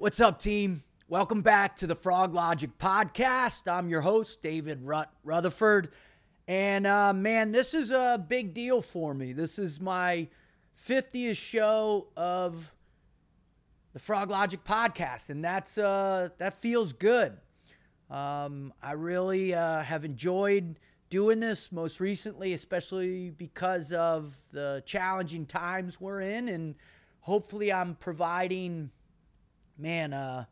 What's up, team? Welcome back to the Froglogic podcast. I'm your host, David Rut Rutherford. And uh, man, this is a big deal for me. This is my 50th show of the Froglogic podcast, and that's uh, that feels good. Um, I really uh, have enjoyed doing this most recently, especially because of the challenging times we're in, and hopefully, I'm providing, man, uh,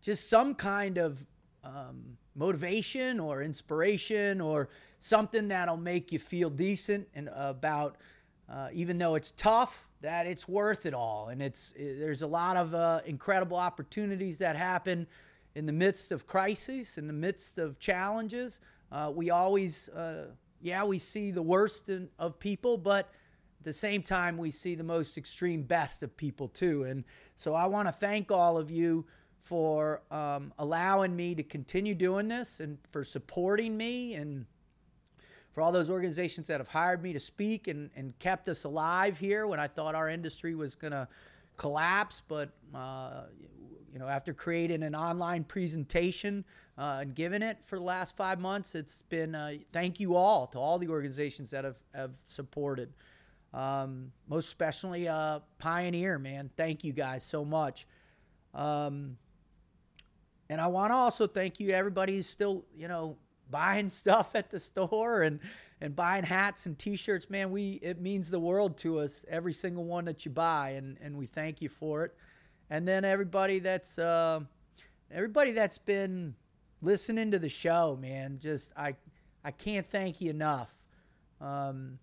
just some kind of um, motivation or inspiration or something that'll make you feel decent and about, uh, even though it's tough, that it's worth it all. And it's there's a lot of uh, incredible opportunities that happen in the midst of crises, in the midst of challenges. Uh, we always, uh, yeah, we see the worst in, of people, but the same time, we see the most extreme best of people too. And so I want to thank all of you for um, allowing me to continue doing this and for supporting me and for all those organizations that have hired me to speak and, and kept us alive here when I thought our industry was going to collapse. But, uh, you know, after creating an online presentation uh, and giving it for the last five months, it's been uh, thank you all to all the organizations that have, have supported. Um, most especially uh, Pioneer, man. Thank you guys so much. Um, and I want to also thank you, everybody who's still, you know, buying stuff at the store and and buying hats and t-shirts man we it means the world to us every single one that you buy and and we thank you for it and then everybody that's uh, everybody that's been listening to the show man just i i can't thank you enough um,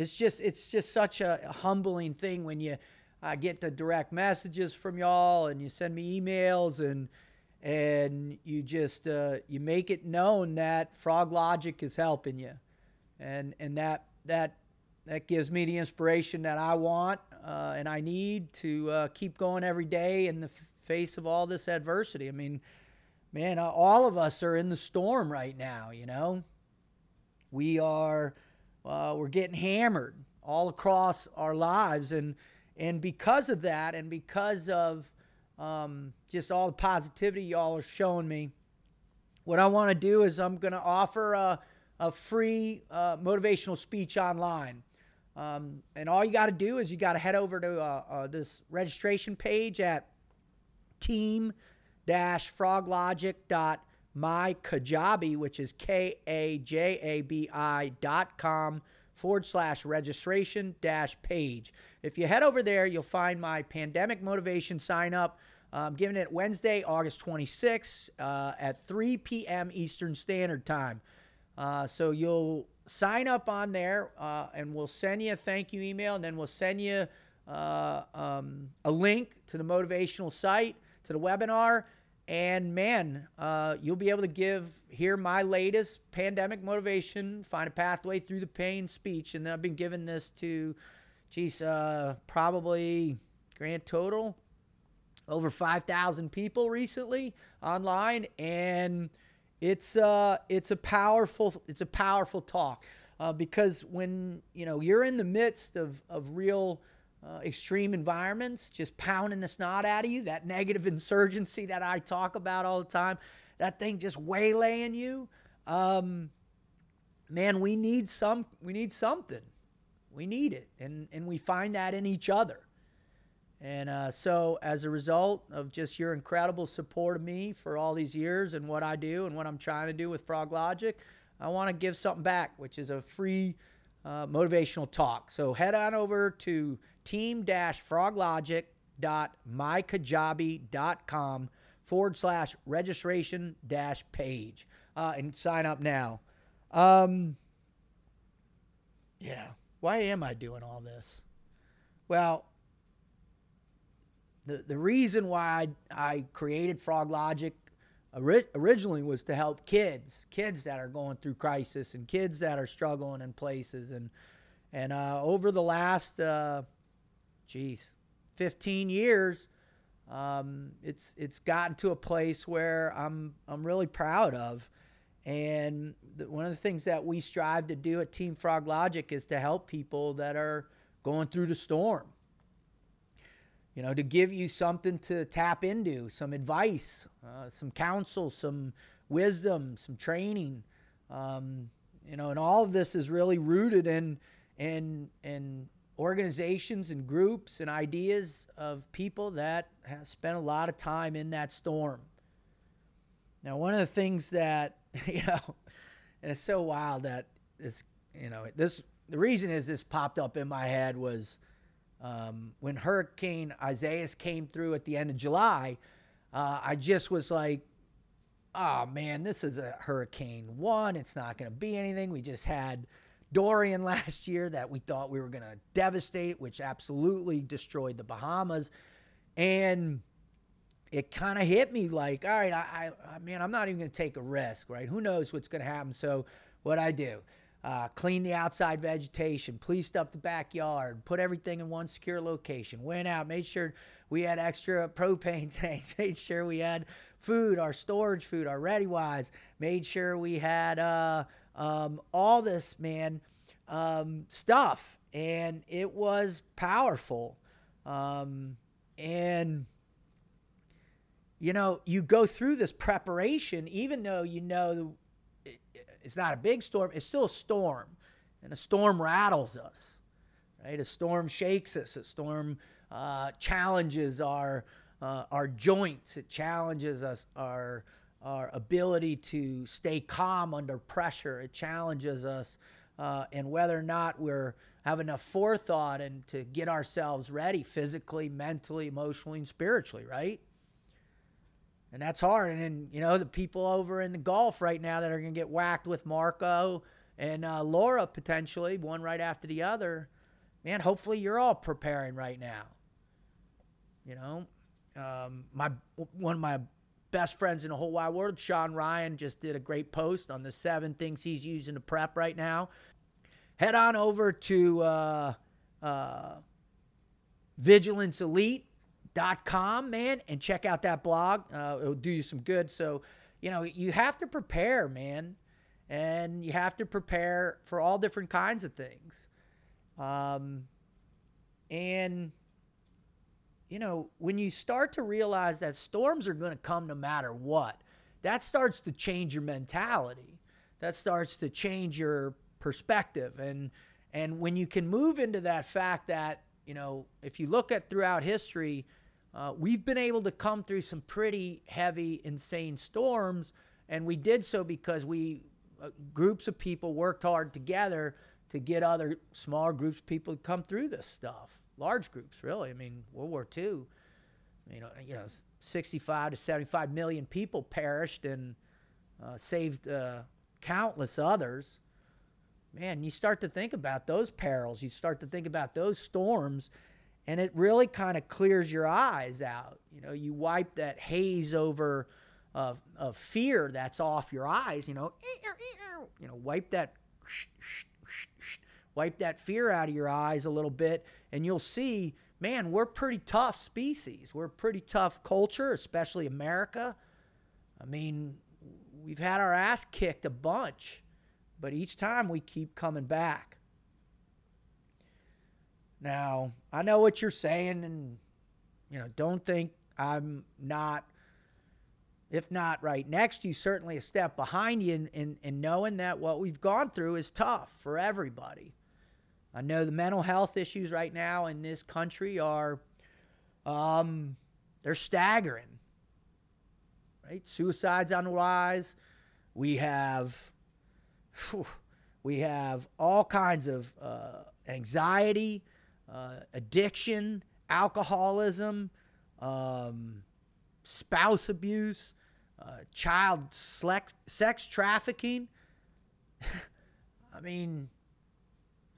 it's just it's just such a humbling thing when you get the direct messages from y'all and you send me emails and and you just uh, you make it known that Froglogic is helping you, and and that that that gives me the inspiration that I want uh, and I need to uh, keep going every day in the face of all this adversity. I mean, man, all of us are in the storm right now. You know, we are uh, we're getting hammered all across our lives, and and because of that, and because of um, just all the positivity y'all are showing me. What I want to do is I'm going to offer a, a free uh, motivational speech online. Um, and all you got to do is you got to head over to uh, uh, this registration page at team-froglogic.mykajabi, which is K-A-J-A-B-I dot com forward slash registration dash page. If you head over there, you'll find my pandemic motivation sign up. I'm giving it Wednesday, August 26th uh, at 3 p.m. Eastern Standard Time. Uh, so you'll sign up on there uh, and we'll send you a thank you email and then we'll send you uh, um, a link to the motivational site, to the webinar. And man, uh, you'll be able to give, hear my latest pandemic motivation, find a pathway through the pain speech. And then I've been giving this to, geez, uh, probably grand total over 5,000 people recently online, and it's uh, it's a powerful it's a powerful talk uh, because when you know you're in the midst of of real uh, extreme environments, just pounding the snot out of you, that negative insurgency that I talk about all the time, that thing just waylaying you. Um, man, we need some we need something. We need it, and and we find that in each other. And uh, so, as a result of just your incredible support of me for all these years and what I do and what I'm trying to do with Froglogic, I want to give something back, which is a free uh, motivational talk. So, head on over to team froglogic.mykajabi.com forward slash registration dash page uh, and sign up now. Um, yeah. Why am I doing all this? Well, the, the reason why I, I created Froglogic ori- originally was to help kids, kids that are going through crisis and kids that are struggling in places. And, and uh, over the last, uh, geez, 15 years, um, it's, it's gotten to a place where I'm, I'm really proud of. And the, one of the things that we strive to do at Team Froglogic is to help people that are going through the storm you know, to give you something to tap into, some advice, uh, some counsel, some wisdom, some training. Um, you know, and all of this is really rooted in in in organizations and groups and ideas of people that have spent a lot of time in that storm. Now, one of the things that you know, and it's so wild that this, you know, this the reason is this popped up in my head was um, when Hurricane Isaias came through at the end of July. Uh, I just was like, oh man, this is a Hurricane One. It's not going to be anything. We just had Dorian last year that we thought we were going to devastate, which absolutely destroyed the Bahamas. And it kind of hit me like, all right, I, I, I mean, I'm not even going to take a risk, right? Who knows what's going to happen? So, what I do, uh, clean the outside vegetation, policed up the backyard, put everything in one secure location. Went out, made sure we had extra propane tanks, made sure we had food, our storage food, our ReadyWise, made sure we had uh, um, all this, man, um, stuff. And it was powerful. Um, and, you know, you go through this preparation, even though you know it's not a big storm, it's still a storm. And a storm rattles us, right? A storm shakes us. A storm uh, challenges our, uh, our joints. It challenges us, our, our ability to stay calm under pressure. It challenges us uh, and whether or not we're have enough forethought and to get ourselves ready physically, mentally, emotionally, and spiritually, right? and that's hard. And then you know the people over in the Gulf right now that are going to get whacked with Marco and uh, Laura potentially one right after the other. Man, hopefully you're all preparing right now. You know, um, my one of my best friends in the whole wide world, Sean Ryan, just did a great post on the seven things he's using to prep right now. Head on over to uh, uh, Vigilance Elite dot com man and check out that blog. Uh, it'll do you some good. So you know you have to prepare man and you have to prepare for all different kinds of things. Um, and you know when you start to realize that storms are going to come no matter what that starts to change your mentality. That starts to change your perspective. And and when you can move into that fact that you know if you look at throughout history uh, we've been able to come through some pretty heavy, insane storms, and we did so because we uh, groups of people worked hard together to get other smaller groups of people to come through this stuff. Large groups, really. I mean, World War II, you know, you know, 65 to 75 million people perished and uh, saved uh, countless others. Man, you start to think about those perils. You start to think about those storms and it really kind of clears your eyes out. You know, you wipe that haze over of, of fear that's off your eyes. You know, you know, wipe that wipe that fear out of your eyes a little bit, and you'll see, man, we're pretty tough species. We're a pretty tough culture, especially America. I mean, we've had our ass kicked a bunch, but each time we keep coming back. Now, I know what you're saying, and, you know, don't think I'm not, if not right next to you, certainly a step behind you in, in, in knowing that what we've gone through is tough for everybody. I know the mental health issues right now in this country are, um, they're staggering. Right? Suicides on the rise. We have, whew, we have all kinds of uh, anxiety uh, addiction, alcoholism, um, spouse abuse, uh, child sex trafficking. I mean,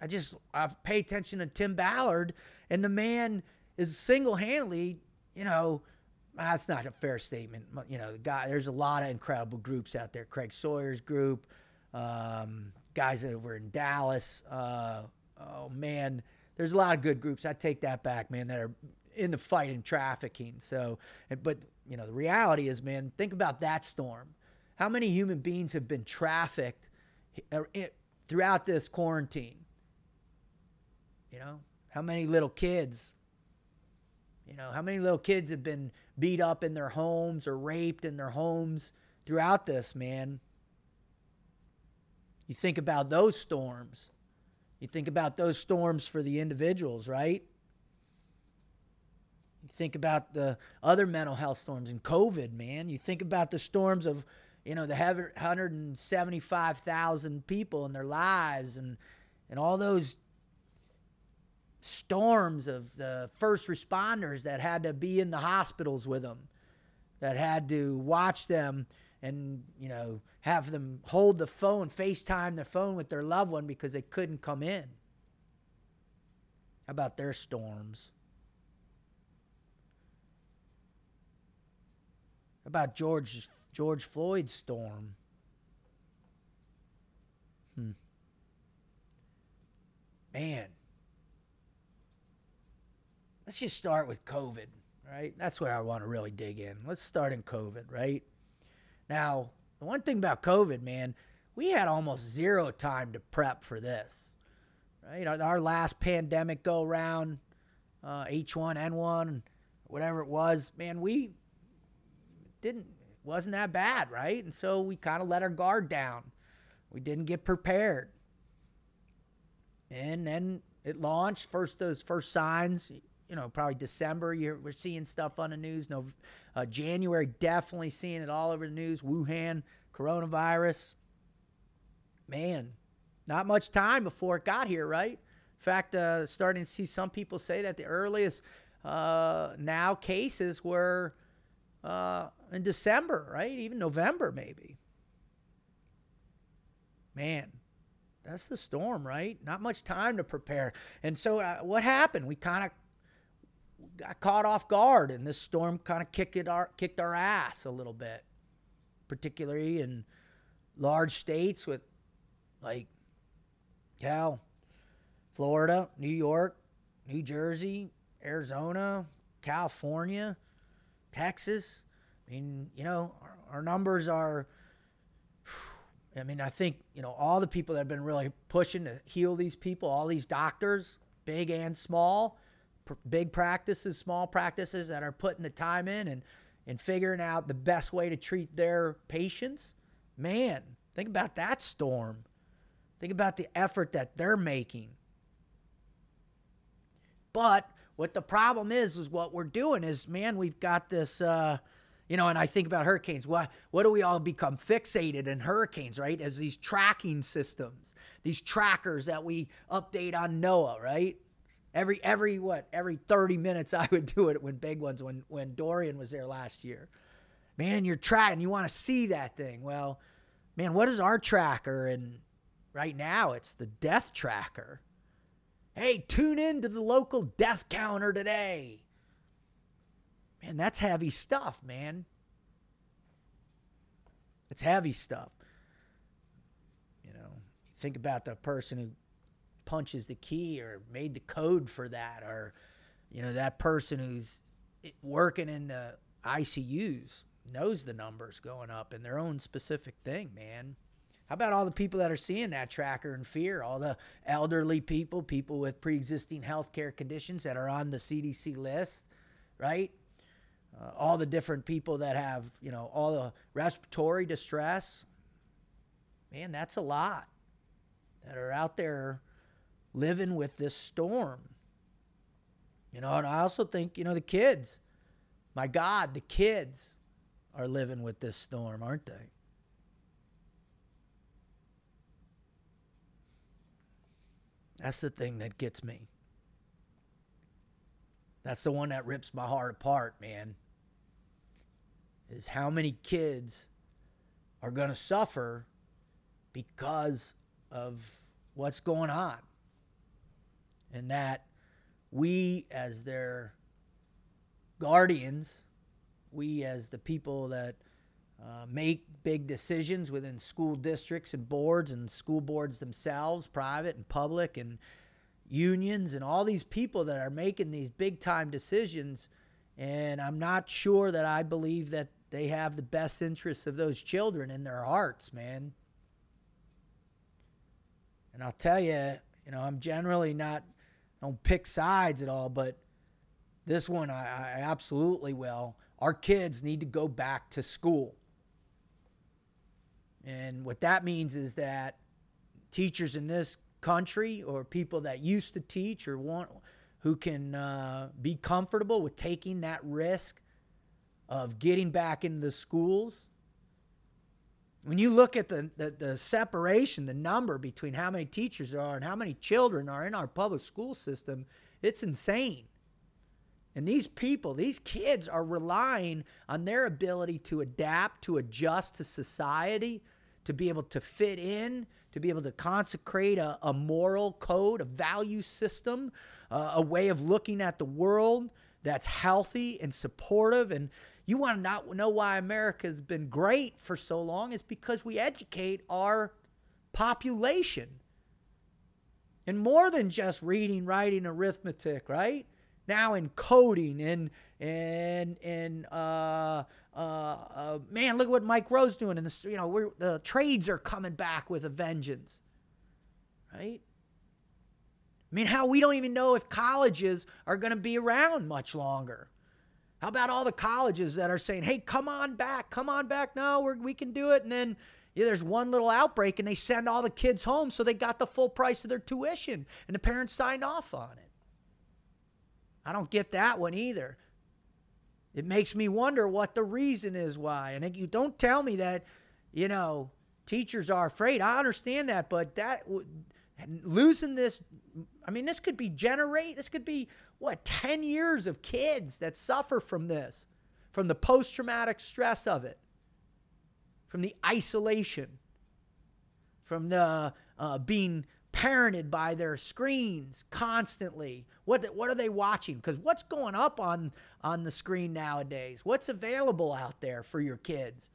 I just I pay attention to Tim Ballard, and the man is single-handedly, you know, that's not a fair statement. You know, the guy. There's a lot of incredible groups out there. Craig Sawyer's group, um, guys over in Dallas. Uh, oh man, there's a lot of good groups. I take that back, man, that are in the fight in trafficking. So, but you know, the reality is, man, think about that storm. How many human beings have been trafficked uh, throughout this quarantine? You know, how many little kids? You know, how many little kids have been beat up in their homes or raped in their homes throughout this, man? You think about those storms. You think about those storms for the individuals, right? You think about the other mental health storms and COVID, man. You think about the storms of, you know, the 175,000 people and their lives and and all those storms of the first responders that had to be in the hospitals with them, that had to watch them and, you know, have them hold the phone, FaceTime their phone with their loved one because they couldn't come in. How about their storms? About George George Floyd's storm? Hmm. Man, let's just start with COVID, right? That's where I want to really dig in. Let's start in COVID, right? Now, the one thing about COVID, man, we had almost zero time to prep for this, right? Our last pandemic go round, uh, H1N1, whatever it was, man, we didn't it wasn't that bad, right? And so we kind of let our guard down. We didn't get prepared. And then it launched first those first signs you know, probably December. You're, we're seeing stuff on the news. No, uh, January, definitely seeing it all over the news. Wuhan, coronavirus. Man, not much time before it got here, right? In fact, uh, starting to see some people say that the earliest uh, now cases were uh, in December, right? Even November, maybe. Man, that's the storm, right? Not much time to prepare. And so, uh, what happened? We kind of got caught off guard, and this storm kind of kicked our kicked our ass a little bit, particularly in large states with like, yeah, Florida, New York, New Jersey, Arizona, California, Texas. I mean, you know, our, our numbers are. I mean, I think, you know, all the people that have been really pushing to heal these people, all these doctors, big and small, pr- big practices, small practices that are putting the time in and, and figuring out the best way to treat their patients. Man, think about that storm. Think about the effort that they're making. But what the problem is, is what we're doing is, man, we've got this, uh, you know, and I think about hurricanes. What, what do we all become fixated in hurricanes, right? As these tracking systems, these trackers that we update on NOAA, right? Every every what every 30 minutes I would do it when big ones when when Dorian was there last year. Man, you're trying you want to see that thing. Well, man, what is our tracker? And right now it's the death tracker. Hey, tune in to the local death counter today. Man, that's heavy stuff, man. It's heavy stuff. You know, think about the person who punches the key or made the code for that or you know that person who's working in the ICUs knows the numbers going up in their own specific thing, man. How about all the people that are seeing that tracker in fear? All the elderly people, people with pre-existing health care conditions that are on the CDC list, right? Uh, all the different people that have, you know, all the respiratory distress. Man, that's a lot that are out there living with this storm. You know, and I also think, you know, the kids, my God, the kids are living with this storm, aren't they? That's the thing that gets me. That's the one that rips my heart apart, man. Is how many kids are going to suffer because of what's going on and that we, as their guardians, we, as the people that uh, make big decisions within school districts and boards and school boards themselves, private and public, and unions, and all these people that are making these big time decisions. And I'm not sure that I believe that they have the best interests of those children in their hearts, man. And I'll tell you, you know, I'm generally not don't pick sides at all, but This one I, I absolutely will. Our kids need to go back to school. And what that means is that teachers in this country or people that used to teach or want who can uh, be comfortable with taking that risk of getting back into the schools. When you look at the, the, the, separation, the number between how many teachers there are and how many children are in our public school system, it's insane. And these people, these kids are relying on their ability to adapt, to adjust to society, to be able to fit in, to be able to consecrate a, a moral code, a value system, uh, a way of looking at the world that's healthy and supportive. And you want to not know why America has been great for so long is because we educate our population. And more than just reading, writing, arithmetic, right? Now in coding and and and uh, uh, uh, man, look at what Mike Rowe's doing. And you know the trades are coming back with a vengeance, right? I mean, how we don't even know if colleges are going to be around much longer. How about all the colleges that are saying, "Hey, come on back, come on back"? No, we can do it. And then yeah, there's one little outbreak, and they send all the kids home, so they got the full price of their tuition, and the parents signed off on it. I don't get that one either. It makes me wonder what the reason is why. And you don't tell me that, you know, teachers are afraid. I understand that, but that losing this I mean, this could be generate this could be what 10 years of kids that suffer from this, from the post traumatic stress of it, from the isolation, from the uh, being parented by their screens constantly. What what are they watching? Because what's going up on on the screen nowadays? What's available out there for your kids?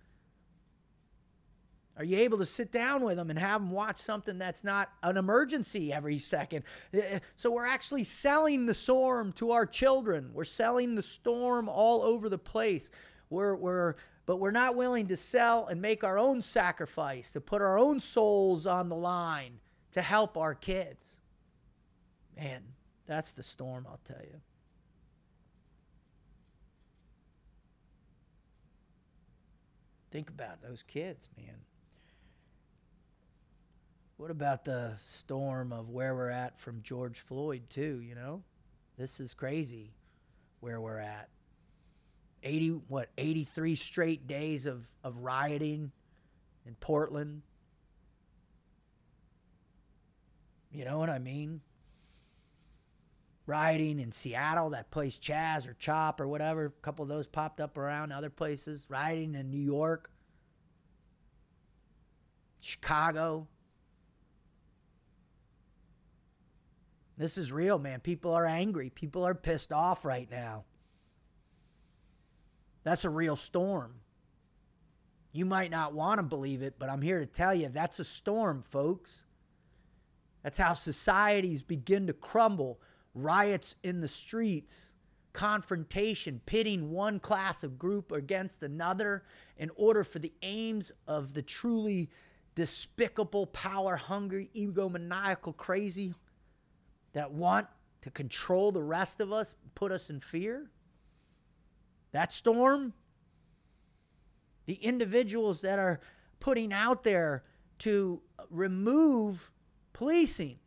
Are you able to sit down with them and have them watch something that's not an emergency every second? Eh, eh, so we're actually selling the storm to our children. We're selling the storm all over the place. We're we're but we're not willing to sell and make our own sacrifice to put our own souls on the line to help our kids. Man, that's the storm, I'll tell you. Think about those kids, man. What about the storm of where we're at from George Floyd, too, you know? This is crazy where we're at. 80 what 83 straight days of of rioting in Portland You know what I mean? Rioting in Seattle, that place Chaz or Chop or whatever, a couple of those popped up around other places. Rioting in New York, Chicago. This is real, man. People are angry. People are pissed off right now. That's a real storm. You might not want to believe it, but I'm here to tell you that's a storm, folks. That's how societies begin to crumble. Riots in the streets, confrontation, pitting one class of group against another in order for the aims of the truly despicable, power hungry, egomaniacal, crazy that want to control the rest of us, put us in fear. That storm, the individuals that are putting out there to remove policing.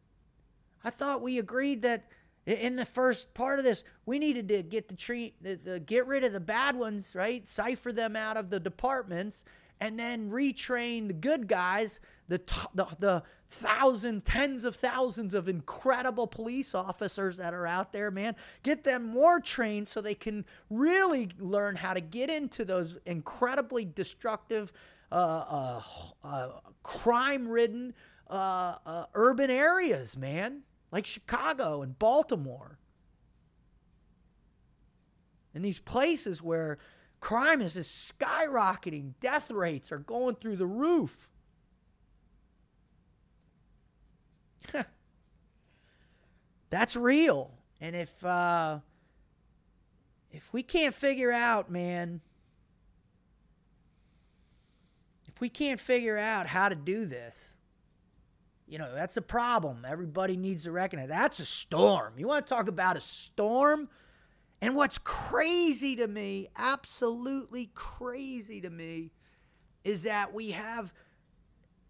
I thought we agreed that in the first part of this, we needed to get the treat, the, the, get rid of the bad ones, right? Cipher them out of the departments, and then retrain the good guys, the the, the thousands, tens of thousands of incredible police officers that are out there, man. Get them more trained so they can really learn how to get into those incredibly destructive, uh, uh, uh, crime-ridden uh, uh, urban areas, man, like Chicago and Baltimore. And these places where crime is skyrocketing, death rates are going through the roof. That's real. And if uh, if we can't figure out, man, if we can't figure out how to do this, you know, that's a problem. Everybody needs to recognize that's a storm. You want to talk about a storm? And what's crazy to me, absolutely crazy to me, is that we have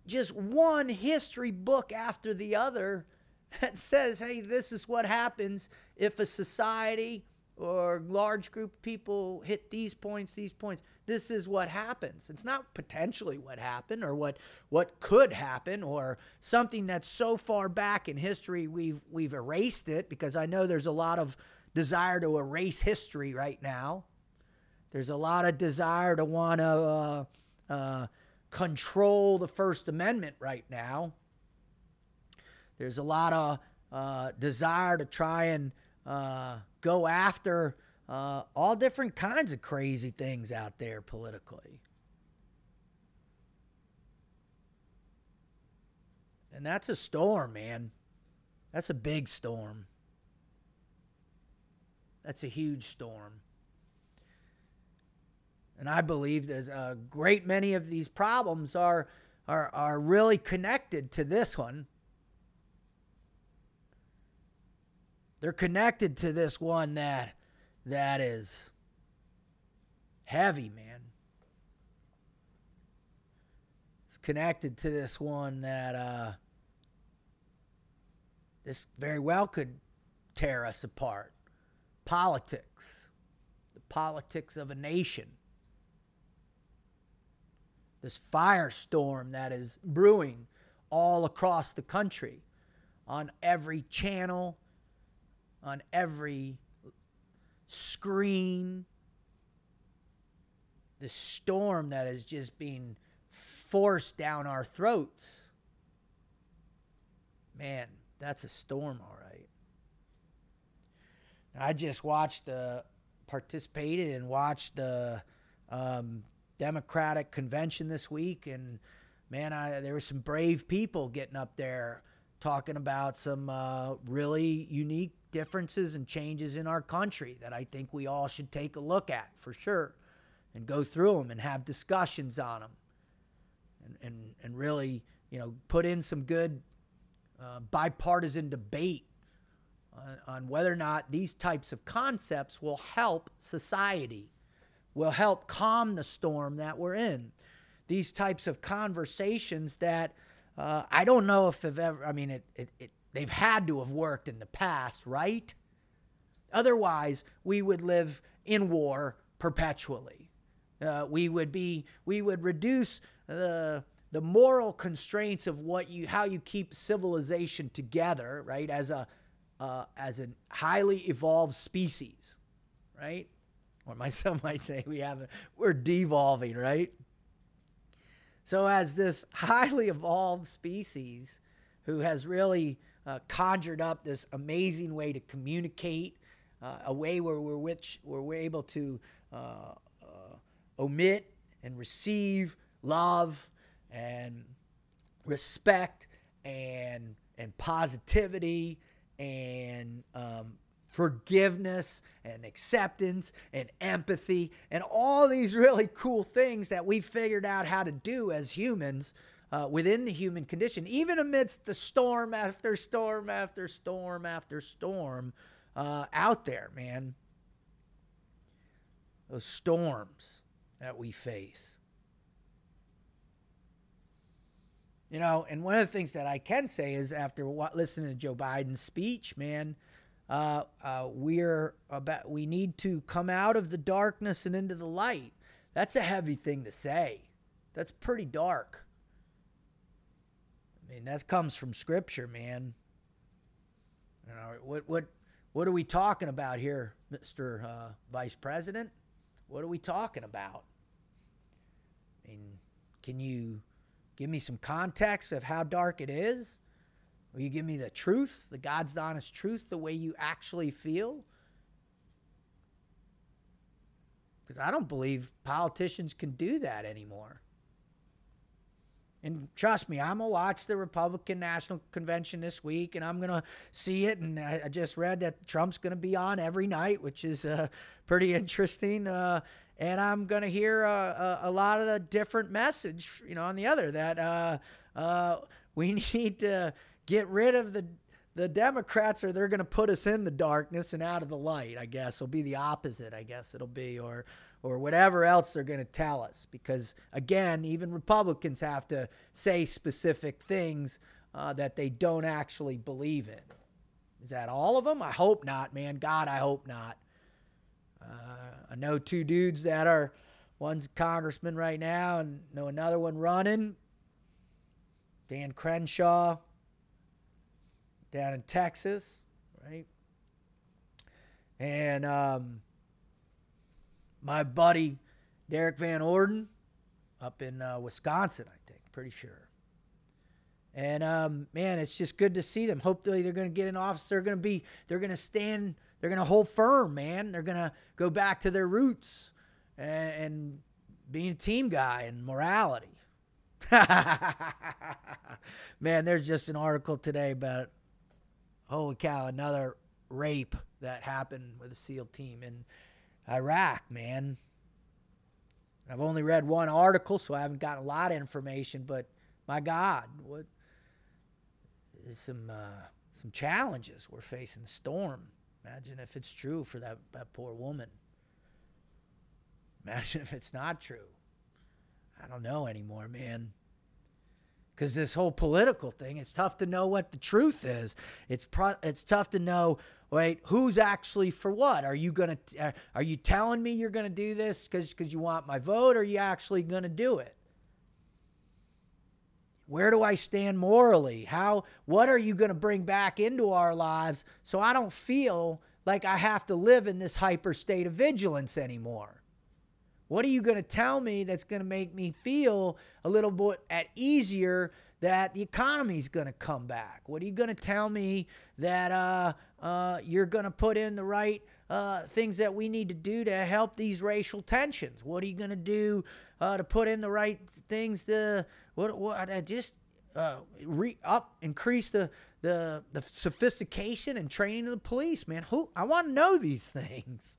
just one history book after the other that says, hey, this is what happens if a society or large group of people hit these points, these points. This is what happens. It's not potentially what happened or what what could happen or something that's so far back in history we've we've erased it because I know there's a lot of desire to erase history right now. There's a lot of desire to want to uh, uh, control the First Amendment right now. There's a lot of uh, desire to try and uh, go after uh, all different kinds of crazy things out there politically. And that's a storm, man. That's a big storm. That's a huge storm. And I believe there's a great many of these problems are, are, are really connected to this one. They're connected to this one that that is heavy, man. It's connected to this one that uh, this very well could tear us apart. Politics, the politics of a nation this firestorm that is brewing all across the country on every channel, on every screen. The storm that is just being forced down our throats. Man, that's a storm, all right. I just watched the, participated and watched the um, Democratic convention this week, and man, I, there were some brave people getting up there talking about some uh, really unique differences and changes in our country that I think we all should take a look at for sure, and go through them and have discussions on them, and and and really you know put in some good uh, bipartisan debate on, on whether or not these types of concepts will help society will help calm the storm that we're in. These types of conversations that uh, I don't know if they've ever, I mean, it, it, it, they've had to have worked in the past, right? Otherwise, we would live in war perpetually. Uh, we would be, we would reduce the, the moral constraints of what you, how you keep civilization together, right? As a, uh, as a highly evolved species, right? or my son might say we have we're devolving, right? So as this highly evolved species who has really uh, conjured up this amazing way to communicate, uh, a way where we're which where we're able to uh, uh omit and receive love and respect and and positivity and um, forgiveness and acceptance and empathy and all these really cool things that we figured out how to do as humans uh, within the human condition, even amidst the storm after storm after storm after storm uh, out there, man. Those storms that we face. You know, and one of the things that I can say is after listening to Joe Biden's speech, man, uh, uh, we're about we need to come out of the darkness and into the light. That's a heavy thing to say. That's pretty dark. I mean, that comes from scripture, man. You know, what what what are we talking about here, Mr. Uh, Vice President? What are we talking about? I mean, can you give me some context of how dark it is? Will you give me the truth, the God's honest truth, the way you actually feel? Because I don't believe politicians can do that anymore. And trust me, I'm going to watch the Republican National Convention this week and I'm going to see it. And I, just read that Trump's going to be on every night, which is uh, pretty interesting. Uh, and I'm to hear uh, a, a, lot of the different message, you know, on the other that uh, uh, we need to get rid of the the Democrats or they're going to put us in the darkness and out of the light. I guess it'll be the opposite. I guess it'll be or or whatever else they're going to tell us. Because again, even Republicans have to say specific things uh, that they don't actually believe in. Is that all of them? I hope not, man. God, I hope not. Uh, I know two dudes that are one's a congressman right now, and know another one running. Dan Crenshaw down in Texas, right? And um, my buddy Derrick Van Orden up in uh, Wisconsin, I think, pretty sure. And um, man, it's just good to see them. Hopefully, they're going to get in office. They're going to be. They're going to stand. They're going to hold firm, man. They're going to go back to their roots and, and being a team guy and morality. man, there's just an article today about holy cow, another rape that happened with a SEAL team in Iraq, man. I've only read one article, so I haven't gotten a lot of information, but my God, what some uh, some challenges we're facing. Storm. Imagine if it's true for that, that poor woman. Imagine if it's not true. I don't know anymore, man because this whole political thing, it's tough to know what the truth is. It's pro- it's tough to know. Wait, who's actually for what? Are you gonna? Are you telling me you're gonna do this because because you want my vote? Or are you actually gonna do it? Where do I stand morally? How? What are you gonna bring back into our lives so I don't feel like I have to live in this hyper state of vigilance anymore? What are you going to tell me that's going to make me feel a little bit at easier that the economy is going to come back? What are you going to tell me that uh, uh, you're going to put in the right uh, things that we need to do to help these racial tensions? What are you going to do uh, to put in the right things to what? What? Just uh, re, up increase the the the sophistication and training of the police, man. Who I want to know these things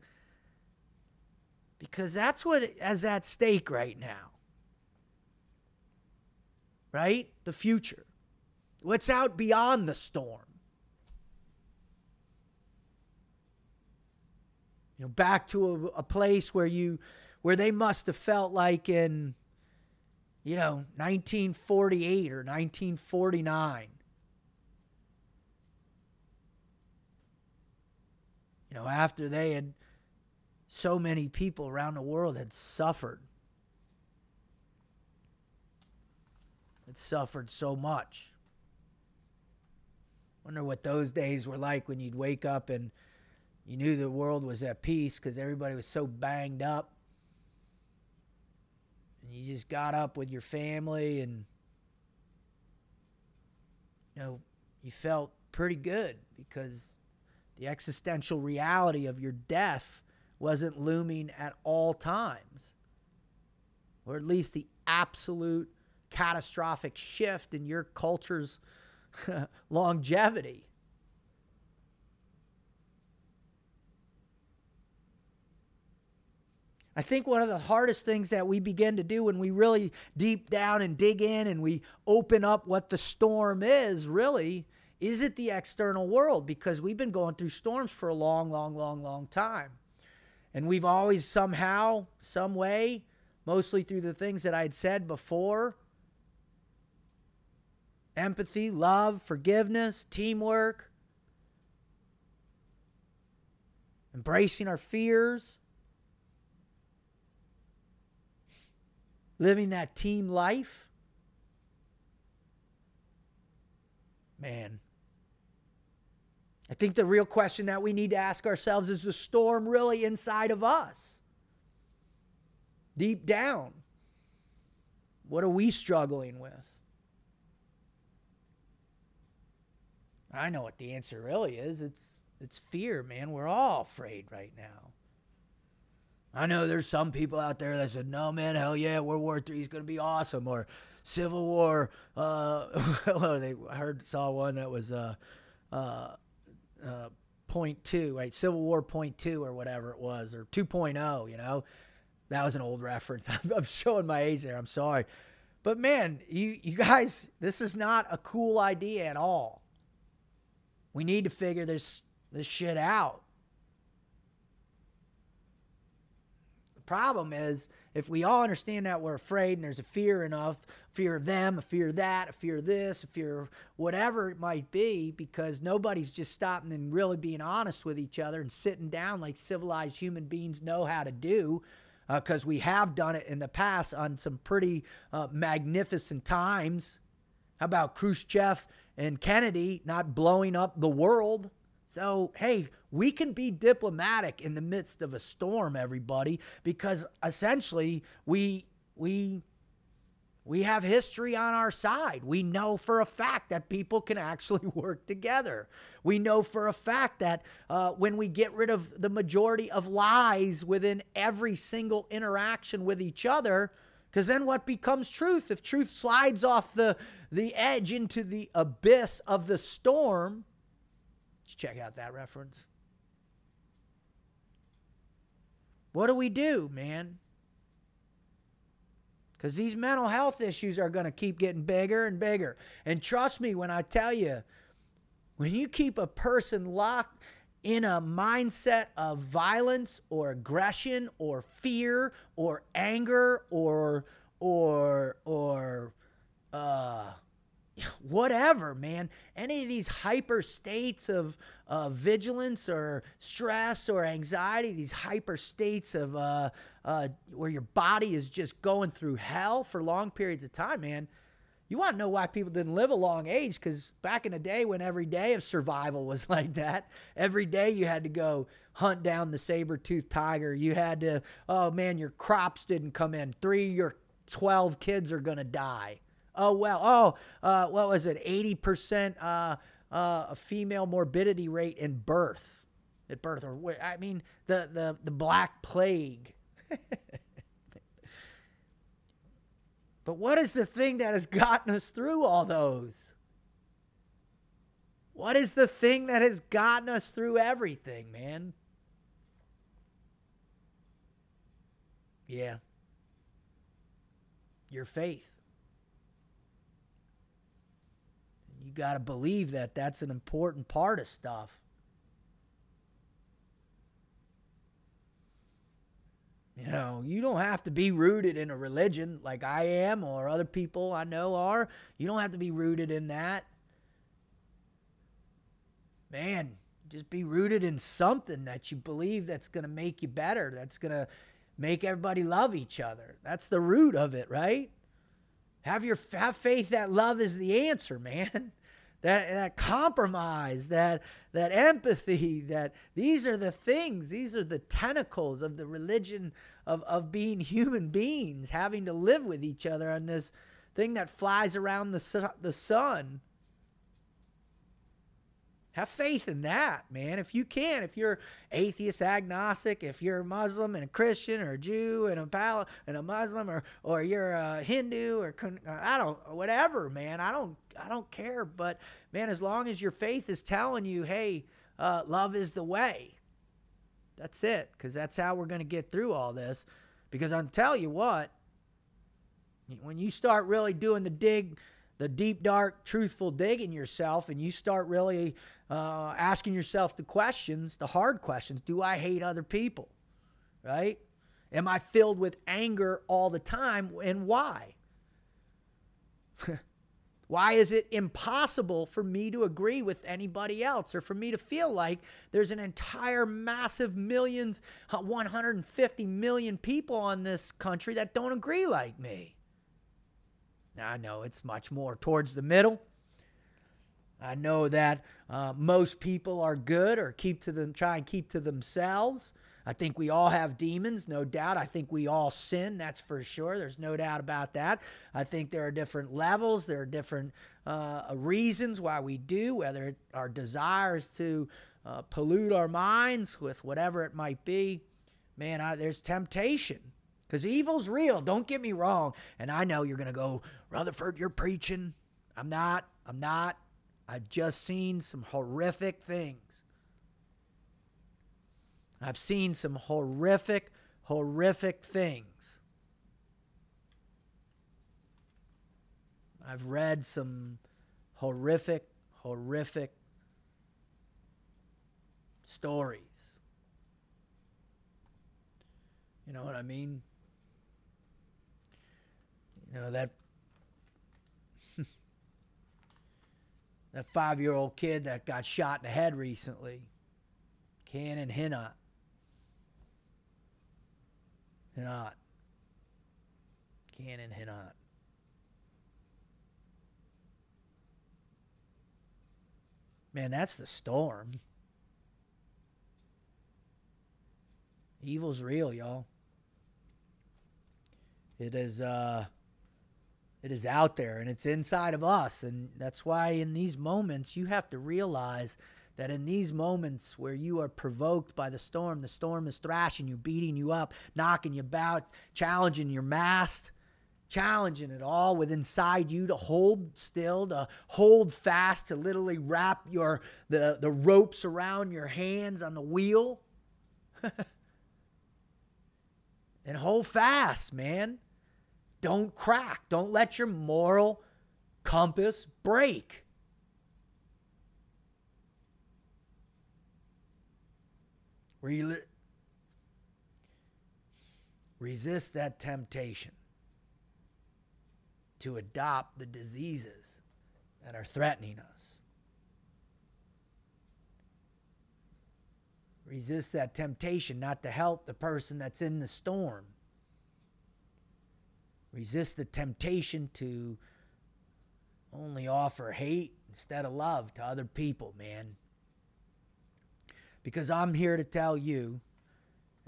because that's what is at stake right now. Right? The future. What's out beyond the storm? You know, back to a, a place where you where they must have felt like in you know 1948 or 1949 you know after they had so many people around the world had suffered. Had suffered so much. Wonder what those days were like when you'd wake up and you knew the world was at peace because everybody was so banged up. And you just got up with your family and you know, you felt pretty good because the existential reality of your death wasn't looming at all times, or at least the absolute catastrophic shift in your culture's longevity. I think one of the hardest things that we begin to do when we really deep down and dig in and we open up what the storm is really is it the external world because we've been going through storms for a long, long, long, long time. And we've always somehow, some way, mostly through the things that I'd said before empathy, love, forgiveness, teamwork, embracing our fears, living that team life. Man, I think the real question that we need to ask ourselves is the storm really inside of us? Deep down, what are we struggling with? I know what the answer really is. It's it's fear, man. We're all afraid right now. I know there's some people out there that said, "No, man, hell yeah, World War III is to be awesome," or Civil War. Uh, they heard saw one that was uh, uh, uh, point two, right? Civil War point two or whatever it was, or 2.0, you know? That was an old reference. I'm, I'm showing my age there. I'm sorry. But man, you, you guys, this is not a cool idea at all. We need to figure this this shit out. The problem is if we all understand that we're afraid and there's a fear enough, fear of them, a fear of that, a fear of this, a fear of whatever it might be, because nobody's just stopping and really being honest with each other and sitting down like civilized human beings know how to do because uh, we have done it in the past on some pretty uh, magnificent times. How about Khrushchev and Kennedy not blowing up the world? So, hey, we can be diplomatic in the midst of a storm, everybody, because essentially we we we have history on our side. We know for a fact that people can actually work together. We know for a fact that uh, when we get rid of the majority of lies within every single interaction with each other, because then what becomes truth? If truth slides off the, the edge into the abyss of the storm, let's check out that reference. What do we do, man? because these mental health issues are going to keep getting bigger and bigger. And trust me when I tell you, when you keep a person locked in a mindset of violence or aggression or fear or anger or or or uh whatever, man. Any of these hyper states of uh, vigilance or stress or anxiety, these hyper states of uh, uh, where your body is just going through hell for long periods of time, man. You want to know why people didn't live a long age? Because back in the day, when every day of survival was like that, every day you had to go hunt down the saber toothed tiger. You had to, oh man, your crops didn't come in. Three your 12 kids are going to die Oh well. Oh, uh, what was it? Eighty percent uh, uh, female morbidity rate in birth, at birth, or I mean the the the Black Plague. but what is the thing that has gotten us through all those? What is the thing that has gotten us through everything, man? Yeah. Your faith. You got to believe that that's an important part of stuff. You know, you don't have to be rooted in a religion like I am or other people I know are. You don't have to be rooted in that. Man, just be rooted in something that you believe that's going to make you better, that's going to make everybody love each other. That's the root of it, right? Have your have faith that love is the answer, man. That that compromise, that that empathy, that these are the things, these are the tentacles of the religion of, of being human beings, having to live with each other on this thing that flies around the, the sun. Have faith in that, man. If you can, if you're atheist, agnostic, if you're a Muslim and a Christian or a Jew and a Pal and a Muslim or or you're a Hindu or I don't whatever, man. I don't I don't care. But man, as long as your faith is telling you, hey, uh, love is the way. That's it, because that's how we're going to get through all this. Because I'll tell you what, when you start really doing the dig the deep, dark, truthful digging yourself and you start really uh, asking yourself the questions, the hard questions do I hate other people? Right? Am I filled with anger all the time and why? Why is it impossible for me to agree with anybody else or for me to feel like there's an entire massive millions, 150 million people on this country that don't agree like me? I know it's much more towards the middle. I know that uh, most people are good or keep to them, try and keep to themselves. I think we all have demons, no doubt. I think we all sin, that's for sure. There's no doubt about that. I think there are different levels, there are different uh, reasons why we do, whether our desires to uh, pollute our minds with whatever it might be. Man, I, there's temptation because evil's real. Don't get me wrong. And I know you're going to go, Rutherford, you're preaching. I'm not. I'm not. I've just seen some horrific things. I've seen some horrific, horrific things. I've read some horrific, horrific stories. You know what I mean? You know that that five-year-old kid that got shot in the head recently, Cannon Hinnant. Hinnant. Cannon Hinnant. Man, that's the storm. Evil's real, y'all. It is uh it is out there and it's inside of us and that's why in these moments you have to realize that in these moments where you are provoked by the storm, the storm is thrashing you, beating you up, knocking you about, challenging your mast, challenging it all with inside you to hold still, to hold fast, to literally wrap your the, the ropes around your hands on the wheel. and hold fast, man. Don't crack. Don't let your moral compass break. resist that temptation to adopt the diseases that are threatening us. Resist that temptation not to help the person that's in the storm. Resist the temptation to only offer hate instead of love to other people, man. Because I'm here to tell you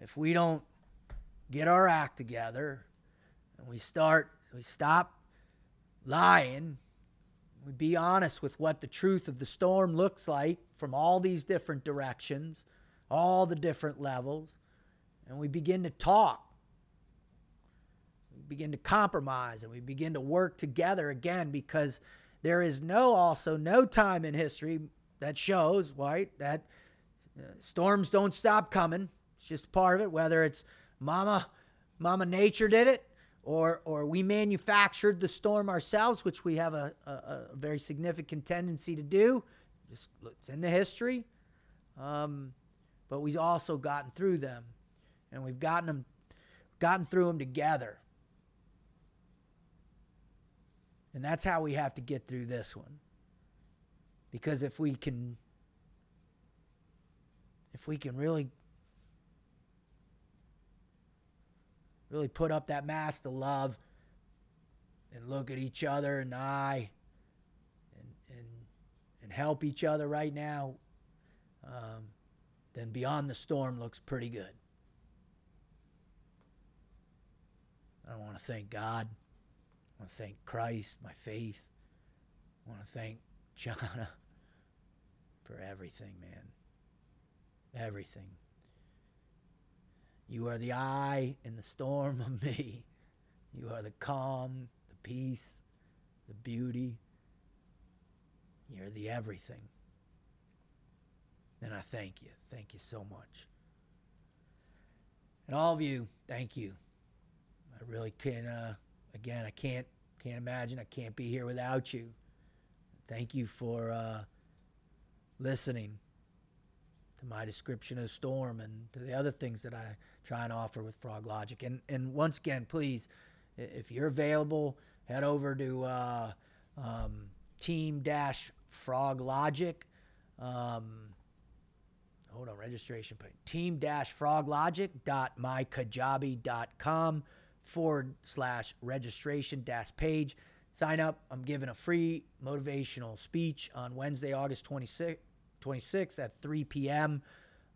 if we don't get our act together and we start, we stop lying, we be honest with what the truth of the storm looks like from all these different directions, all the different levels, and we begin to talk begin to compromise and we begin to work together again because there is no also no time in history that shows right that uh, storms don't stop coming. It's just part of it whether it's mama mama nature did it or or we manufactured the storm ourselves which we have a, a, a very significant tendency to do. Just it's in the history. Um, but we've also gotten through them and we've gotten them gotten through them together And that's how we have to get through this one. Because if we can if we can really really put up that mask of love and look at each other in the eye and and and help each other right now, um, then beyond the storm looks pretty good. I don't want to thank God. Want to thank Christ, my faith. I want to thank Jana for everything, man. Everything. You are the eye in the storm of me. You are the calm, the peace, the beauty. You're the everything. And I thank you. Thank you so much. And all of you, thank you. I really can uh, again, I can't can't imagine I can't be here without you. Thank you for uh, listening to my description of storm and to the other things that I try and offer with Froglogic. And and once again, please, if you're available, head over to uh, um, Team Dash Froglogic. Um, hold on, registration page. Team Dash Froglogic.mykajabi.com forward slash registration dash page. Sign up. I'm giving a free motivational speech on Wednesday, August 26th, 26th at 3 p.m.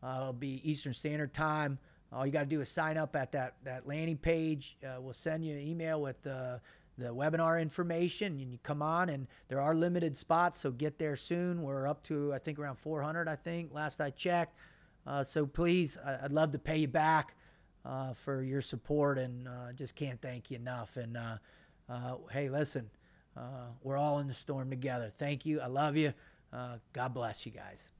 Uh, it'll be Eastern Standard Time. All you got to do is sign up at that, that landing page. Uh, we'll send you an email with the, the webinar information and you come on and there are limited spots. So get there soon. We're up to, I think, around 400, I think, last I checked. Uh, so please, I'd love to pay you back uh, for your support, and uh, just can't thank you enough. And uh, uh hey, listen, uh, we're all in the storm together. Thank you. I love you. God bless you guys.